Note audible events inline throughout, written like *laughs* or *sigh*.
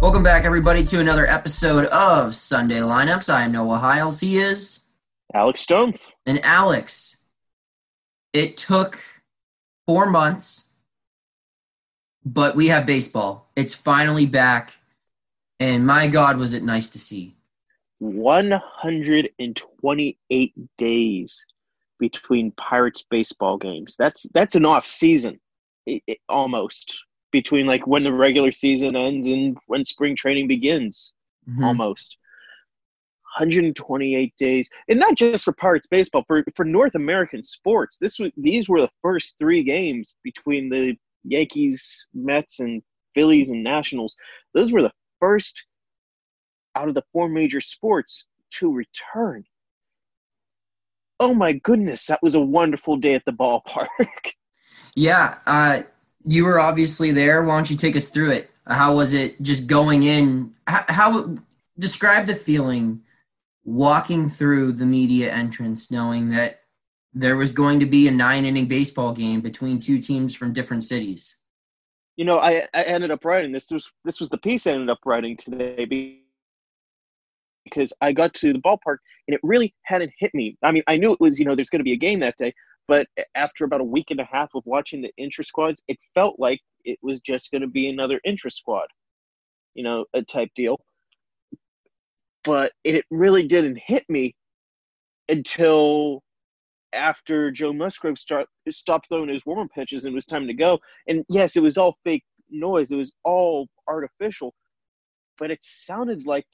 Welcome back, everybody, to another episode of Sunday Lineups. I am Noah Hiles. He is. Alex Stumpf. And Alex, it took four months, but we have baseball. It's finally back. And my God, was it nice to see. 128 days between Pirates baseball games. That's that's an off season, it, it, almost between like when the regular season ends and when spring training begins mm-hmm. almost. 128 days. And not just for pirates baseball for for north american sports. This was these were the first three games between the yankees mets and phillies and nationals. Those were the first out of the four major sports to return. Oh my goodness that was a wonderful day at the ballpark. *laughs* Yeah uh you were obviously there. Why don't you take us through it? How was it just going in? How, how describe the feeling walking through the media entrance, knowing that there was going to be a nine inning baseball game between two teams from different cities? You know, I, I ended up writing this. Was this was the piece I ended up writing today because I got to the ballpark and it really hadn't hit me. I mean, I knew it was you know there's going to be a game that day, but after about a week and a half of watching the intra squads, it felt like it was just going to be another intra squad, you know, a type deal. But it really didn't hit me until after Joe Musgrove start, stopped throwing his warm pitches and it was time to go. And yes, it was all fake noise, it was all artificial, but it sounded like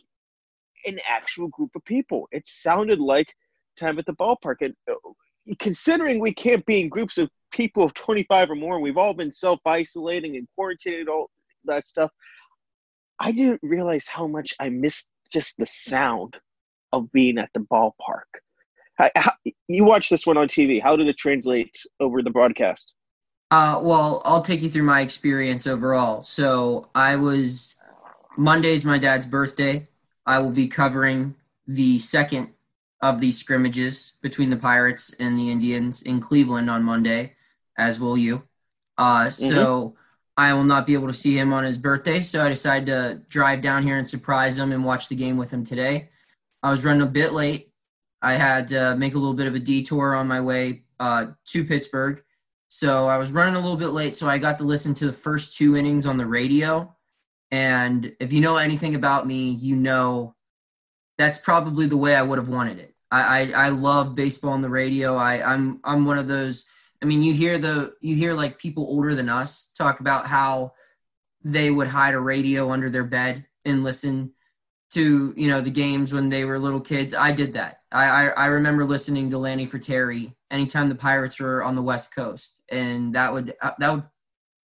an actual group of people. It sounded like time at the ballpark. And uh, considering we can't be in groups of people of 25 or more, we've all been self isolating and quarantining, all that stuff. I didn't realize how much I missed just the sound of being at the ballpark. How, you watch this one on TV. How did it translate over the broadcast? Uh, well, I'll take you through my experience overall. So I was Monday's my dad's birthday. I will be covering the second of these scrimmages between the Pirates and the Indians in Cleveland on Monday, as will you. Uh, mm-hmm. So I will not be able to see him on his birthday. So I decided to drive down here and surprise him and watch the game with him today. I was running a bit late. I had to make a little bit of a detour on my way uh, to Pittsburgh. So I was running a little bit late. So I got to listen to the first two innings on the radio. And if you know anything about me, you know that's probably the way I would have wanted it. I, I, I love baseball on the radio. I, I'm I'm one of those. I mean, you hear the you hear like people older than us talk about how they would hide a radio under their bed and listen to you know the games when they were little kids. I did that. I I, I remember listening to Lanny Frattare anytime the Pirates were on the West Coast, and that would uh, that would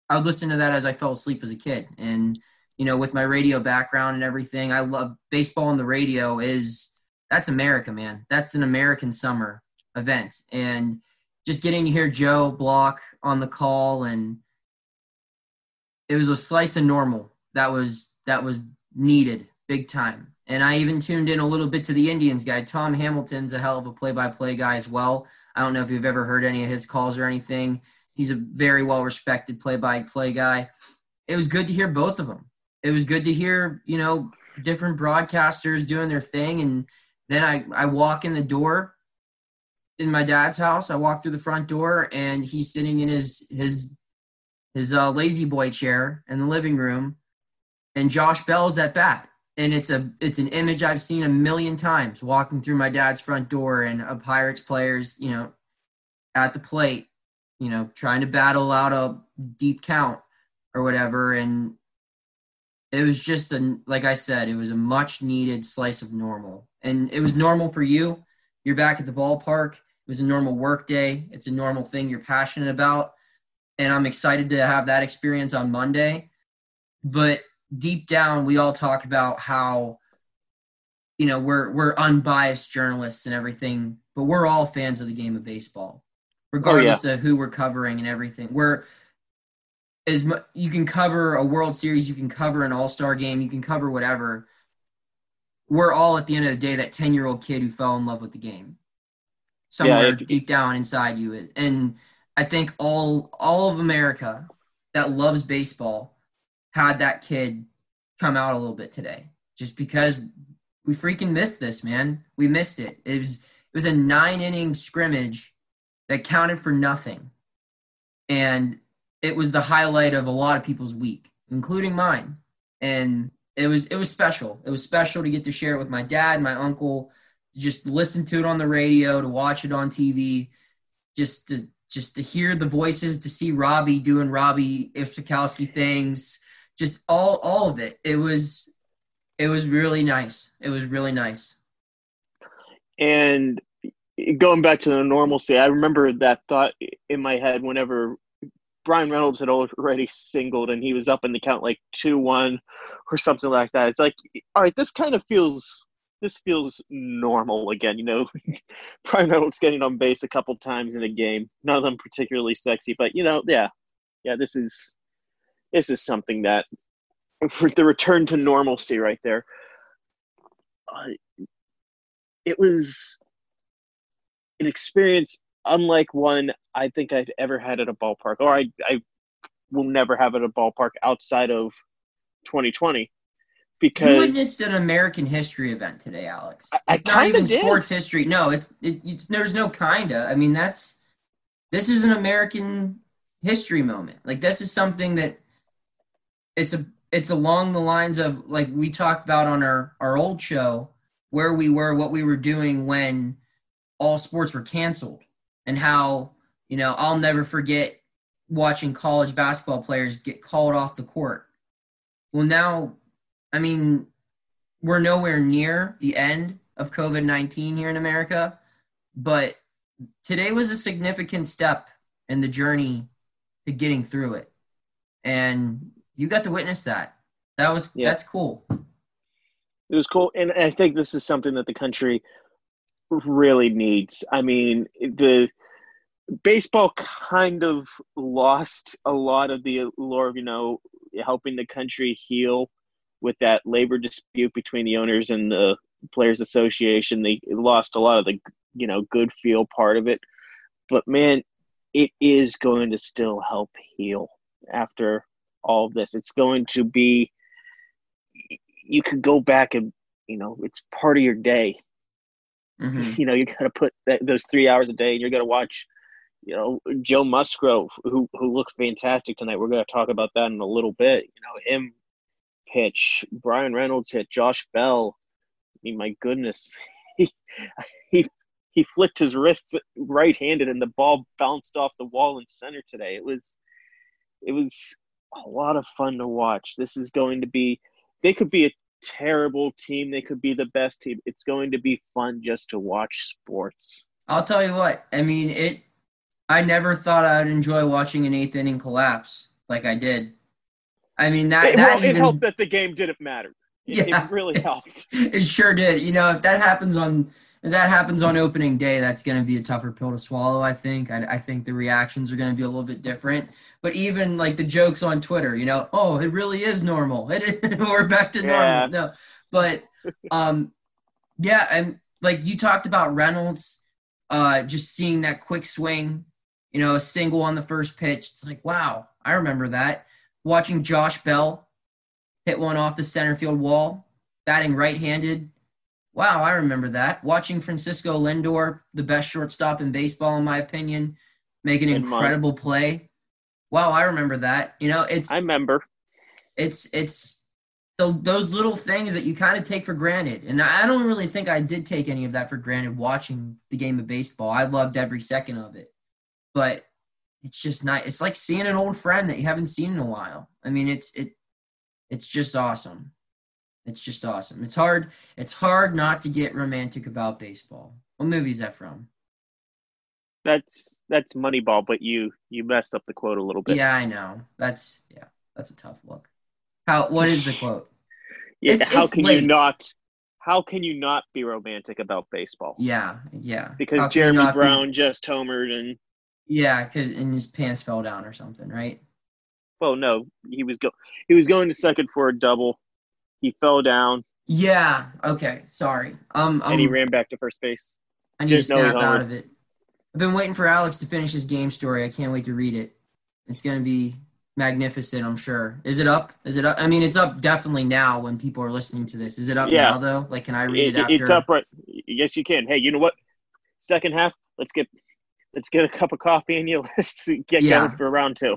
I would listen to that as I fell asleep as a kid. And you know, with my radio background and everything, I love baseball on the radio is that's America, man. That's an American summer event. And just getting to hear Joe Block on the call and it was a slice of normal that was that was needed big time. And I even tuned in a little bit to the Indians guy. Tom Hamilton's a hell of a play-by-play guy as well. I don't know if you've ever heard any of his calls or anything. He's a very well respected play-by-play guy. It was good to hear both of them. It was good to hear, you know, different broadcasters doing their thing and then I, I walk in the door in my dad's house. I walk through the front door and he's sitting in his his his uh, lazy boy chair in the living room, and Josh Bell's at bat. And it's a it's an image I've seen a million times walking through my dad's front door and a Pirates players, you know, at the plate, you know, trying to battle out a deep count or whatever. And it was just a like I said, it was a much needed slice of normal and it was normal for you. You're back at the ballpark. It was a normal work day. It's a normal thing you're passionate about. And I'm excited to have that experience on Monday. But deep down, we all talk about how, you know, we're we're unbiased journalists and everything, but we're all fans of the game of baseball, regardless oh, yeah. of who we're covering and everything. We're as you can cover a World Series, you can cover an All Star game, you can cover whatever we're all at the end of the day that 10 year old kid who fell in love with the game somewhere yeah, deep down inside you and i think all all of america that loves baseball had that kid come out a little bit today, just because we freaking missed this, man. We missed it. It was it was a nine inning scrimmage that counted for nothing, and it was the highlight of a lot of people's week, including mine. And it was it was special. It was special to get to share it with my dad, my uncle, just listen to it on the radio, to watch it on TV, just to just to hear the voices, to see Robbie doing Robbie Incmikoski things, just all all of it. It was it was really nice. It was really nice. And going back to the normalcy, I remember that thought in my head whenever Bryan Reynolds had already singled and he was up in the count like two one or something like that. It's like, all right, this kind of feels this feels normal again. You know, *laughs* Bryan Reynolds getting on base a couple times in a game. None of them particularly sexy, but you know, yeah, yeah, this is this is something that *laughs* the return to normalcy right there. Uh, it was an experience unlike one I think I've ever had at a ballpark, or I, I will never have at a ballpark outside of 2020. Because you witnessed an American history event today, Alex. I, I kind of did. sports history. No, it's, it, it's there's no kinda. I mean, that's this is an American history moment. Like this is something that it's a it's along the lines of like we talked about on our our old show where we were, what we were doing when all sports were canceled and how you know I'll never forget watching college basketball players get called off the court. Well, now, I mean, we're nowhere near the end of COVID 19 here in America, but today was a significant step in the journey to getting through it. And you got to witness that. That was, yeah. that's cool. It was cool. And I think this is something that the country really needs. I mean, the baseball kind of lost a lot of the allure of you know helping the country heal with that labor dispute between the owners and the players association. They lost a lot of the you know good feel part of it. But man it is going to still help heal after all of this. It's going to be you could go back and you know it's part of your day. Mm-hmm. you know you got to put that, those three hours a day and you're going to watch you know, Joe Musgrove, who who looks fantastic tonight. We're going to talk about that in a little bit. You know, him pitch, Bryan Reynolds hit, Josh Bell. I mean, my goodness, *laughs* he he he flicked his wrists right-handed, and the ball bounced off the wall in center today. It was it was a lot of fun to watch. This is going to be. They could be a terrible team. They could be the best team. It's going to be fun just to watch sports. I'll tell you what. I mean, it I never thought I'd enjoy watching an eighth inning collapse like I did. I mean that, it, that well, even, it helped that the game didn't matter. It, yeah, it really *laughs* helped. It sure did. You know, if that happens on if that happens on opening day, that's going to be a tougher pill to swallow. I think. I, I think the reactions are going to be a little bit different. But even like the jokes on Twitter, you know, oh, it really is normal. It, *laughs* we're back to normal. Yeah. No, but um, yeah, and like you talked about Reynolds, uh, just seeing that quick swing you know, a single on the first pitch. It's like, wow, I remember that. Watching Josh Bell hit one off the center field wall, batting right handed. Wow, I remember that. Watching Francisco Lindor, the best shortstop in baseball, in my opinion, make an incredible play. Wow, I remember that. You know, it's I remember. It's it's the, those little things that you kind of take for granted. And I don't really think I did take any of that for granted watching the game of baseball. I loved every second of it but it's just nice. it's like seeing an old friend that you haven't seen in a while. I mean it's it it's just awesome. It's just awesome. It's hard it's hard not to get romantic about baseball. What movie is that from? That's that's moneyball but you you messed up the quote a little bit. Yeah i know. That's yeah that's a tough look. How what is the quote? *laughs* Yeah it's, how it's can late. you not how can you not be romantic about baseball? Yeah yeah. Because jeremy brown be... just homered and yeah, because and his pants fell down or something, right? Well, no, he was go he was going to second for a double. He fell down. Yeah. Okay. Sorry. Um. And he ran back to first base. I need Just to snap out of it. I've been waiting for Alex to finish his game story. I can't wait to read it. It's gonna be magnificent. I'm sure. Is it up? Is it up? I mean, it's up definitely now when people are listening to this. Is it up Yeah. now though? Like, can I read it, It- after? it's up right. Yes, you can. Hey, you know what? Second half, let's get let's get a cup of coffee and you *laughs* let's get Yeah. going for round two.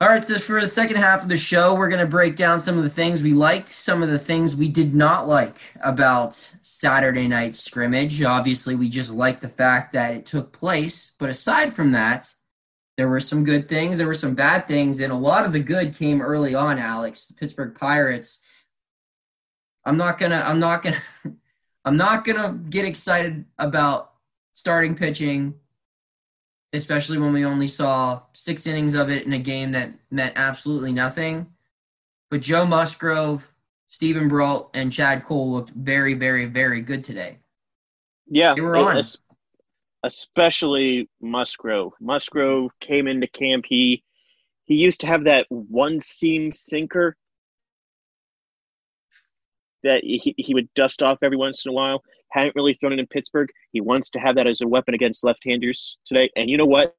All right, so for the second half of the show, we're going to break down some of the things we liked, some of the things we did not like about Saturday night scrimmage. Obviously, we just liked the fact that it took place, but aside from that, there were some good things, there were some bad things, and a lot of the good came early on, Alex. The Pittsburgh Pirates. I'm not going to I'm not to *laughs* I'm not to get excited about starting pitching especially when we only saw six innings of it in a game that meant absolutely nothing. But Joe Musgrove, Steven Brault, and Chad Kuhl looked very, very, very good today. Yeah, They were on. es- especially Musgrove. Musgrove came into camp. He he used to have that one seam sinker that he, he would dust off every once in a while. Hadn't really thrown it in Pittsburgh. He wants to have that as a weapon against left-handers today. And you know what?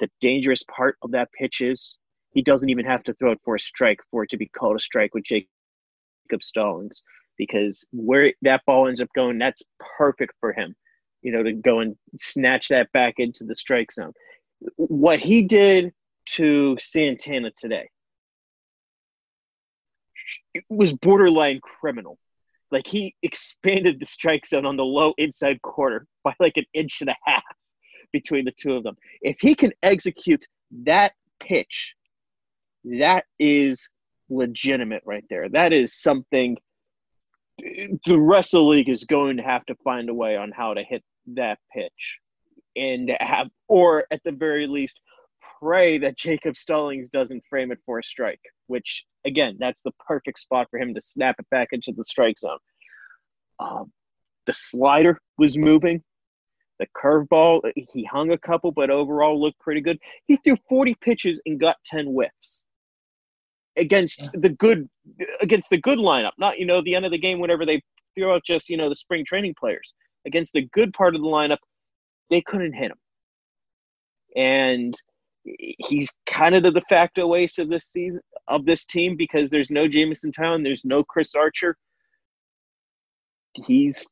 The dangerous part of that pitch is he doesn't even have to throw it for a strike for it to be called a strike with Jacob Stallings because where that ball ends up going, that's perfect for him. You know, to go and snatch that back into the strike zone. What he did to Santana today it was borderline criminal. Like he expanded the strike zone on the low inside corner by like an inch and a half between the two of them. If he can execute that pitch, that is legitimate right there. That is something the rest of the league is going to have to find a way on how to hit that pitch and have or at the very least pray that Jacob Stallings doesn't frame it for a strike, which again, that's the perfect spot for him to snap it back into the strike zone. Um, the slider was moving. The curveball, he hung a couple, but overall looked pretty good. He threw 40 pitches and got 10 whiffs against Yeah. the good against the good lineup. Not, you know, the end of the game whenever they throw out just, you know, the spring training players. Against the good part of the lineup, they couldn't hit him. And he's kind of the de facto ace of this season of this team because there's no Jameson Taillon, there's no Chris Archer. He's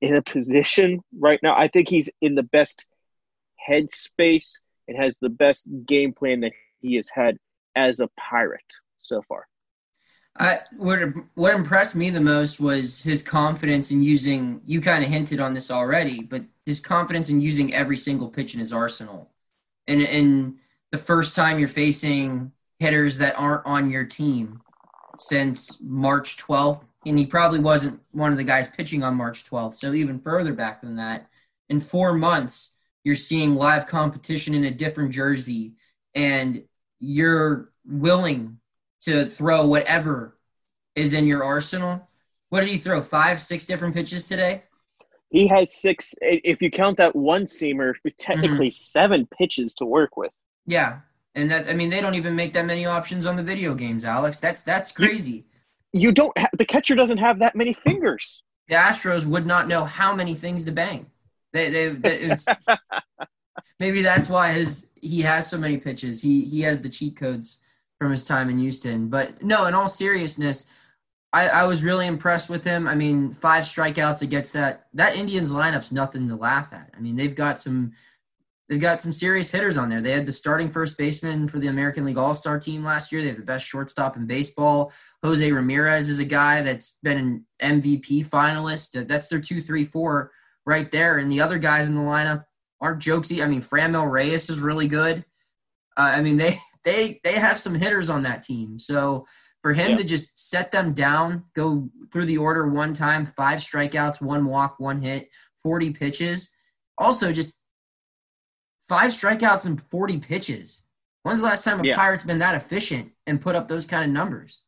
in a position right now. I think he's in the best headspace and has the best game plan that he has had as a pirate so far. I what what impressed me the most was his confidence in using. You kind of hinted on this already, but his confidence in using every single pitch in his arsenal. And and the first time you're facing hitters that aren't on your team since March 12th, and he probably wasn't one of the guys pitching on March 12th. So even further back than that, in four months, you're seeing live competition in a different jersey, and you're willing to throw whatever is in your arsenal. What did he throw? Five, six different pitches today? He has six, if you count that one seamer, technically mm-hmm. seven pitches to work with. Yeah. And that I mean they don't even make that many options on the video games, Alex. That's that's crazy. You don't. Ha- the catcher doesn't have that many fingers. The Astros would not know how many things to bang. They they, they it's, *laughs* maybe that's why his he has so many pitches. He he has the cheat codes from his time in Houston. But no, in all seriousness, I, I was really impressed with him. I mean, five strikeouts against that that Indians lineup's nothing to laugh at. I mean, they've got some they've got some serious hitters on there. They had the starting first baseman for the American League All Star team last year. They have the best shortstop in baseball. Jose Ramirez is a guy that's been an MVP finalist. That's their two, three, four right there. And the other guys in the lineup aren't jokesy. I mean, Franmil Reyes is really good. Uh, I mean, they *laughs* they they have some hitters on that team. So for him Yeah. to just set them down, go through the order one time, five strikeouts, one walk, one hit, 40 pitches. Also, just five strikeouts and 40 pitches. When's the last time a Yeah. Pirate's been that efficient and put up those kind of numbers?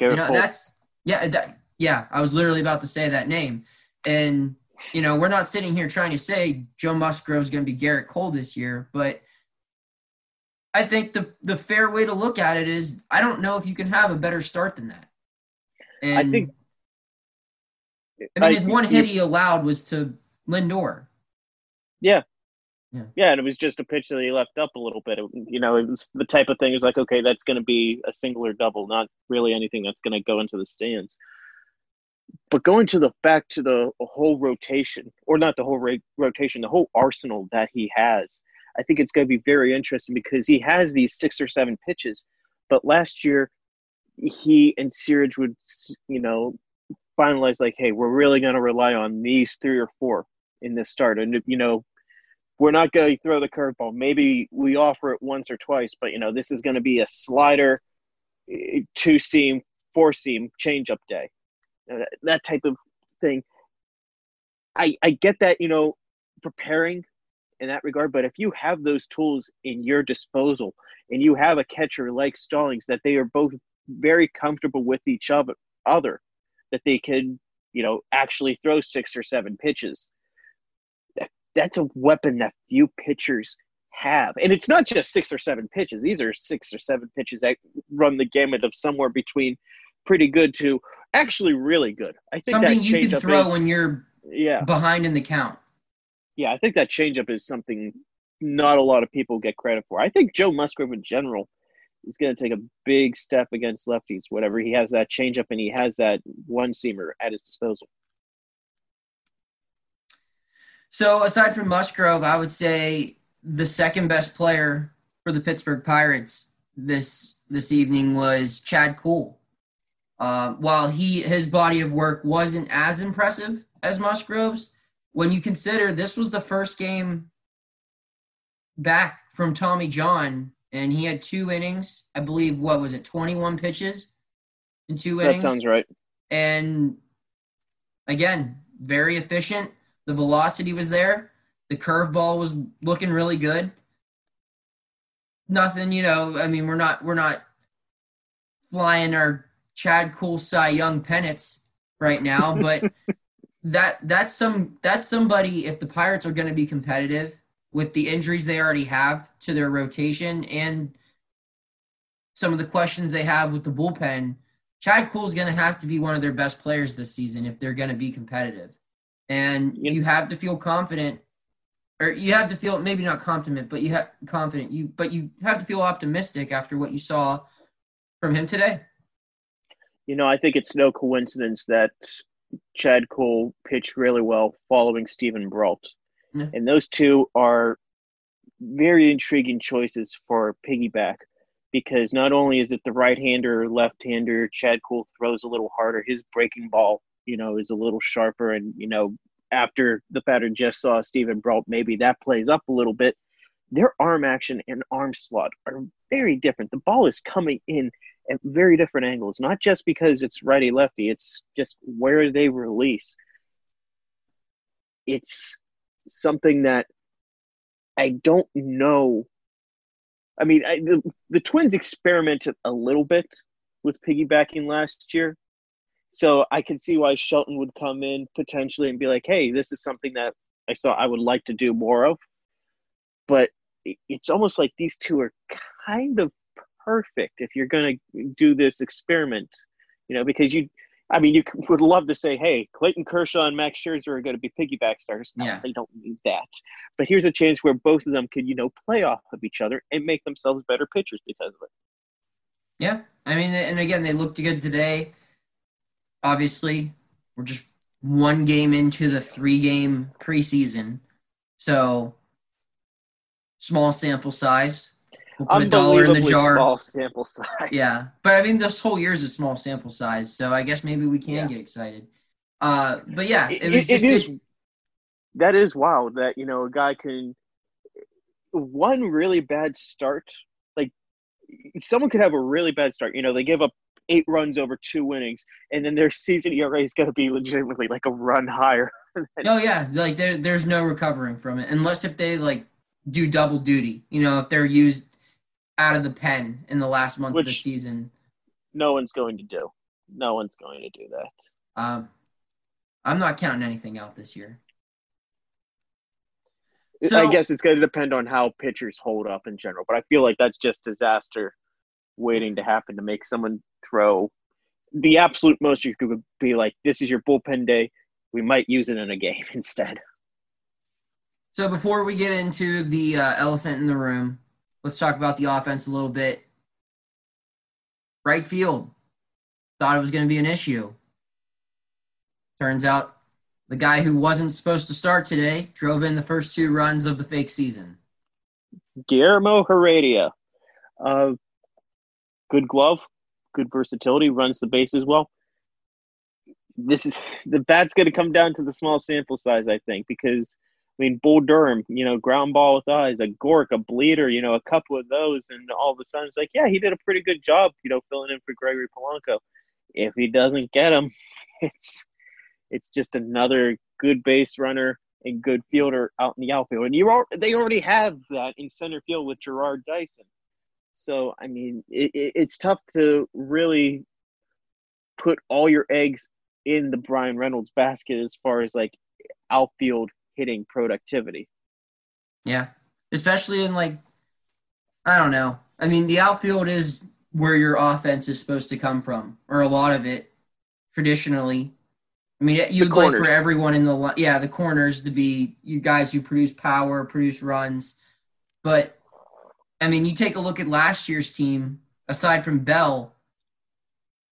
Gerrit you know, Cole. that's yeah, that, yeah. I was literally about to say that name, and you know, we're not sitting here trying to say Joe Musgrove's going to be Gerrit Cole this year, but I think the the fair way to look at it is I don't know if you can have a better start than that. And I think. I mean, his I- one hit he allowed was to Lindor. Yeah. Yeah. yeah, and it was just a pitch that he left up a little bit. It, you know, it was the type of thing is like, okay, that's going to be a single or double, not really anything that's going to go into the stands. But going to the back to the whole rotation, or not the whole ra- rotation, the whole arsenal that he has, I think it's going to be very interesting because he has these six or seven pitches. But last year, he and Searage would, you know, finalize like, hey, we're really going to rely on these three or four in this start. And, you know, we're not going to throw the curveball. Maybe we offer it once or twice, but, you know, this is going to be a slider, eh, two seam, four seam changeup day. Uh, that type of thing. I, I get that, you know, preparing in that regard, but if you have those tools in your disposal and you have a catcher like Stallings that they are both very comfortable with each other, other that they can, you know, actually throw six or seven pitches. That, that's a weapon that few pitchers have. And it's not just six or seven pitches. These are six or seven pitches that run the gamut of somewhere between pretty good to actually really good. I think Something that you can throw is, when you're yeah, behind in the count. yeah. I think that changeup is something not a lot of people get credit for. I think Joe Musgrove in general is going to take a big step against lefties. Whatever he has that changeup and he has that one seamer at his disposal. So aside from Musgrove, I would say the second best player for the Pittsburgh Pirates this this evening was Chad Kuhl. Uh, while he his body of work wasn't as impressive as Musgrove's, when you consider this was the first game back from Tommy John, and he had two innings. I believe what was it, twenty one pitches in two innings. That sounds right. And again, very efficient. The velocity was there. The curveball was looking really good. Nothing, you know. I mean, we're not we're not flying our Chad Kuhl Cy Young pennants right now, but *laughs* that that's some that's somebody. If the Pirates are going to be competitive with the injuries they already have to their rotation and some of the questions they have with the bullpen, Chad Kuhl's going to have to be one of their best players this season if they're going to be competitive. And you have to feel confident or you have to feel maybe not confident, but you have confident you but you have to feel optimistic after what you saw from him today. You know, I think it's no coincidence that Chad Kuhl pitched really well following Steven Brault. Yeah. And those two are very intriguing choices for piggyback because not only is it the right hander or left hander, Chad Kuhl throws a little harder. His breaking ball, you know, is a little sharper. And, you know, after the pattern just saw Steven Brault, maybe that plays up a little bit. Their arm action and arm slot are very different. The ball is coming in at very different angles, not just because it's righty lefty, it's just where they release. It's something that I don't know. I mean, I, the, the Twins experimented a little bit with piggybacking last year. So I can see why Shelton would come in potentially and be like, hey, this is something that I saw I would like to do more of. But it's almost like these two are kind of perfect if you're going to do this experiment, you know, because you, I mean, you would love to say, hey, Clayton Kershaw and Max Scherzer are going to be piggyback starters. No, Yeah. they don't need that. But here's a chance where both of them could, you know, play off of each other and make themselves better pitchers because of it. Yeah. I mean, and again, they looked good today. Obviously, we're just one game into the three game preseason. So, small sample size. We'll put a dollar in the jar. small sample size. Yeah. But I mean, this whole year is a small sample size. So, I guess maybe we can Yeah. get excited. Uh, but yeah, it, It- was it just is- good- that is wild that you know a guy can one really bad start like someone could have a really bad start you know they give up eight runs over two innings and then their season era is going to be legitimately like a run higher Oh yeah, like there, there's no recovering from it unless if they like do double duty. You know, if they're used out of the pen in the last month of the season. no one's going to do no one's going to do that Um, I'm not counting anything out this year. So- i guess it's going to depend on how pitchers hold up in general but i feel like that's just disaster waiting to happen to make someone throw the absolute most you could be like this is your bullpen day we might use it in a game *laughs* instead So before we get into the uh, elephant in the room, let's talk about the offense a little bit. Right field. Thought it was going to be an issue. Turns out the guy who wasn't supposed to start today drove in the first two runs of the fake season. Guillermo Heredia. Uh, good glove, good versatility, runs the bases well. This is the bat's going to come down to the small sample size, I think, because I mean, Bull Durham, you know, ground ball with eyes, a Gork, a bleeder, you know, a couple of those, and all of a sudden it's like, yeah, he did a pretty good job, you know, filling in for Gregory Polanco. If he doesn't get him, *laughs* it's it's just another good base runner and good fielder out in the outfield, and you are they already have that in center field with Jarrod Dyson. So I mean, it, it, it's tough to really put all your eggs in the Bryan Reynolds basket as far as like outfield hitting productivity. Yeah, especially in like, I don't know. I mean, the outfield is where your offense is supposed to come from, or a lot of it traditionally. I mean, you'd like for everyone in the yeah the corners to be you guys who produce power, produce runs, but I mean, you take a look at last year's team. Aside from Bell,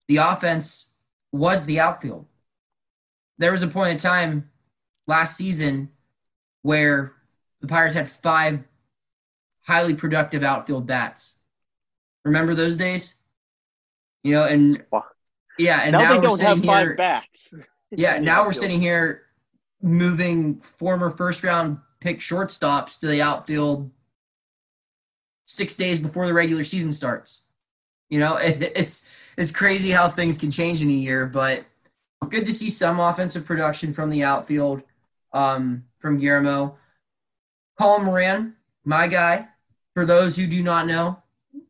the offense was the outfield. There was a point in time last season where the Pirates had five highly productive outfield bats. Remember those days? You know, and yeah, and now, now they don't have here, five bats. *laughs* Yeah, now we're sitting here moving former first round pick shortstops to the outfield six days before the regular season starts. You know, *laughs* it, it's it's crazy how things can change in a year, but good to see some offensive production from the outfield um, from Guillermo. Colin Moran, my guy. For those who do not know,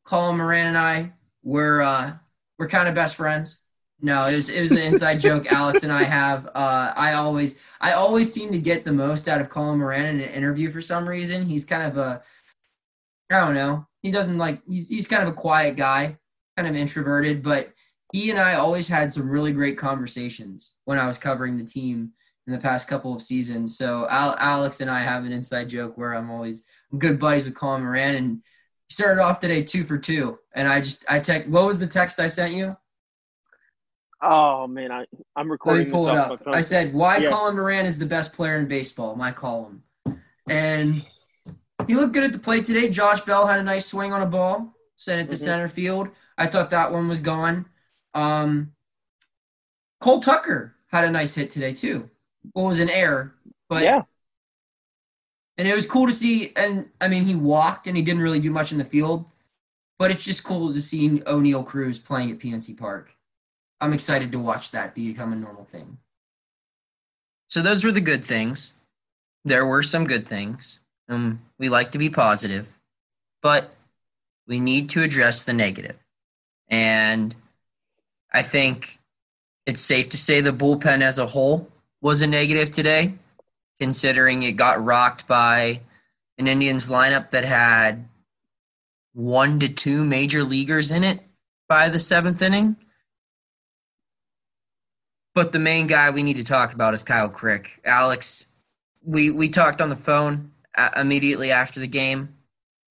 Colin Moran and I were uh, we're kind of best friends. No, it was it was an inside *laughs* joke Alex and I have. Uh, I always I always seem to get the most out of Colin Moran in an interview for some reason. He's kind of a I don't know. He doesn't like he's kind of a quiet guy, kind of introverted, but he and I always had some really great conversations when I was covering the team in the past couple of seasons. So Al- Alex and I have an inside joke where I'm always I'm good buddies with Colin Moran, and he started off today two for two. And I just I text. What was the text I sent you? Oh man, I I'm recording. Let me pull it up. I said why yeah. Colin Moran is the best player in baseball. My column, and he looked good at the plate today. Josh Bell had a nice swing on a ball, sent it to mm-hmm. center field. I thought that one was gone. Um, Cole Tucker had a nice hit today too what was an error, but yeah. And it was cool to see. And I mean, he walked and he didn't really do much in the field, but it's just cool to see Oneil Cruz playing at PNC Park. I'm excited to watch that become a normal thing. So those were the good things. There were some good things. Um, we like to be positive, but we need to address the negative. And I think it's safe to say the bullpen as a whole was a negative today, considering it got rocked by an Indians lineup that had one to two major leaguers in it by the seventh inning. But the main guy we need to talk about is Kyle Crick. Alex, we, we talked on the phone immediately after the game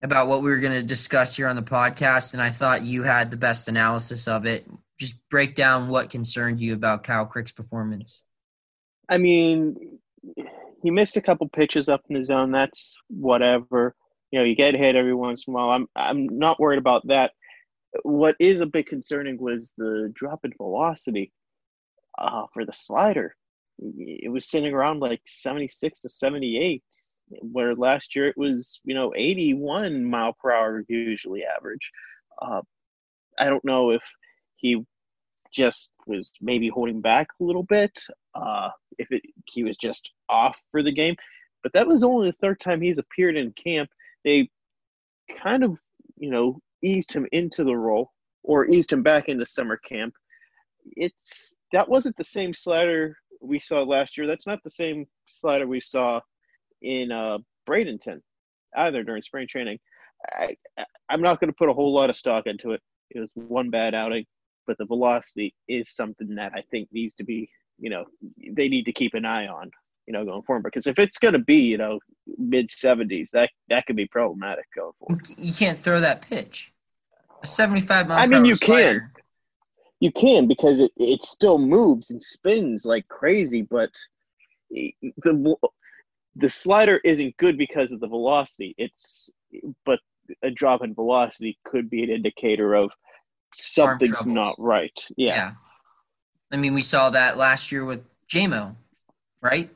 about what we were going to discuss here on the podcast, and I thought you had the best analysis of it. Just break down what concerned you about Kyle Crick's performance. I mean, he missed a couple pitches up in the zone. That's whatever. You know, you get hit every once in a while. I'm I'm not worried about that. What is a bit concerning was the drop in velocity uh, for the slider. It was sitting around like 76 to 78, where last year it was, you know, 81 mile per hour usually average. Uh, I don't know if he just was maybe holding back a little bit. Uh, if it, he was just off for the game, but that was only the third time he's appeared in camp. They kind of, you know, eased him into the role or eased him back into summer camp. It's that wasn't the same slider we saw last year. That's not the same slider we saw in uh, Bradenton either during spring training. I, I'm not going to put a whole lot of stock into it. It was one bad outing but the velocity is something that I think needs to be, you know, they need to keep an eye on, you know, going forward. Because if it's going to be, you know, mid seventies, that that could be problematic going forward. You can't throw that pitch. A seventy-five mile. I mean, you slider. can. You can because it, it still moves and spins like crazy, but the the slider isn't good because of the velocity. It's but a drop in velocity could be an indicator of something's not right. Yeah. yeah. I mean, we saw that last year with JMO, right?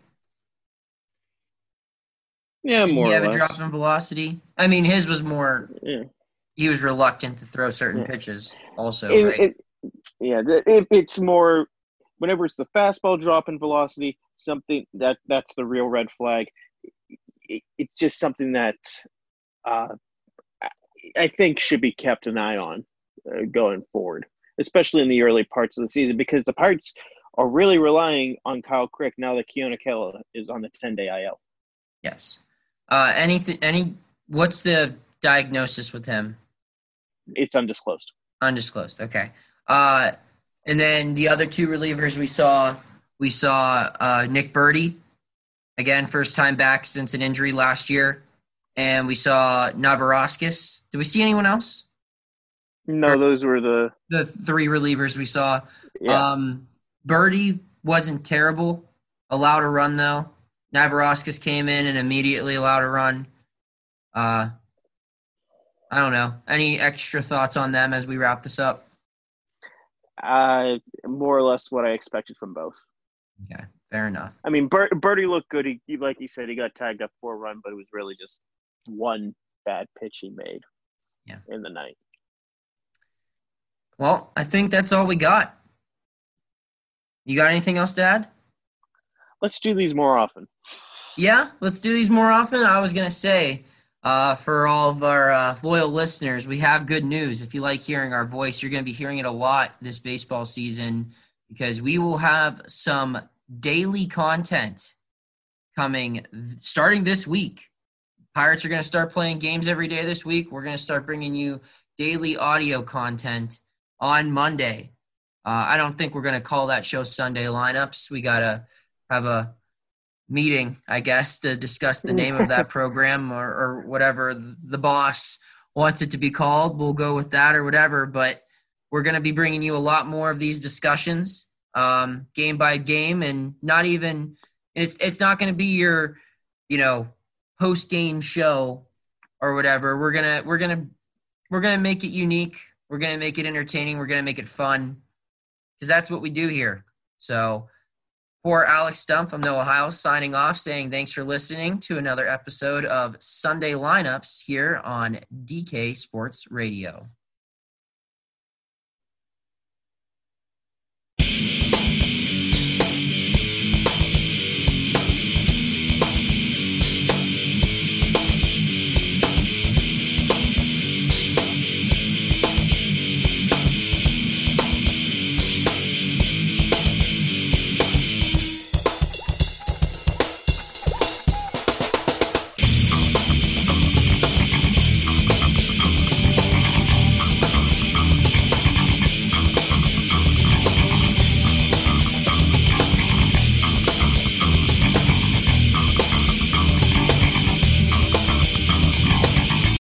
Yeah, more. He have a drop in velocity. I mean, his was more. Yeah. He was reluctant to throw certain yeah. pitches, also. It, right? It, yeah, it, it's more. Whenever it's the fastball drop in velocity, something that that's the real red flag. It, it's just something that uh, I think should be kept an eye on uh, going forward, especially in the early parts of the season, because the Pirates are really relying on Kyle Crick now that Keone Kela is on the 10 day IL. Yes. Uh, anything, any, what's the diagnosis with him? It's undisclosed. Undisclosed. Okay. Uh, and then the other two relievers we saw, we saw uh, Nick Burdi, again, first time back since an injury last year. And we saw Neverauskas. Did we see anyone else? No, those were the the three relievers we saw. Yeah. Um, Burdi wasn't terrible. Allowed a run though. Neverauskas came in and immediately allowed a run. Uh, I don't know. Any extra thoughts on them as we wrap this up? Uh, more or less what I expected from both. Okay, fair enough. I mean, Burdi looked good. He, he, like you said, he got tagged up for a run, but it was really just one bad pitch he made. Yeah. In the night. Well, I think that's all we got. You got anything else to add? Let's do these more often. Yeah, let's do these more often. I was going to say, uh, for all of our uh, loyal listeners, we have good news. If you like hearing our voice, you're going to be hearing it a lot this baseball season because we will have some daily content coming starting this week. Pirates are going to start playing games every day this week. We're going to start bringing you daily audio content on Monday. Uh, I don't think we're going to call that show Sunday lineups. We got to have a meeting, I guess, to discuss the name of that *laughs* program or, or whatever the boss wants it to be called. We'll go with that or whatever. But we're going to be bringing you a lot more of these discussions, um, game by game, and not even it's it's not going to be your, you know, post game show or whatever. We're gonna we're gonna we're gonna make it unique. We're going to make it entertaining. We're going to make it fun because that's what we do here. So, for Alex Stumpf, I'm Noah Hiles signing off, saying thanks for listening to another episode of Sunday Lineups here on DK Sports Radio.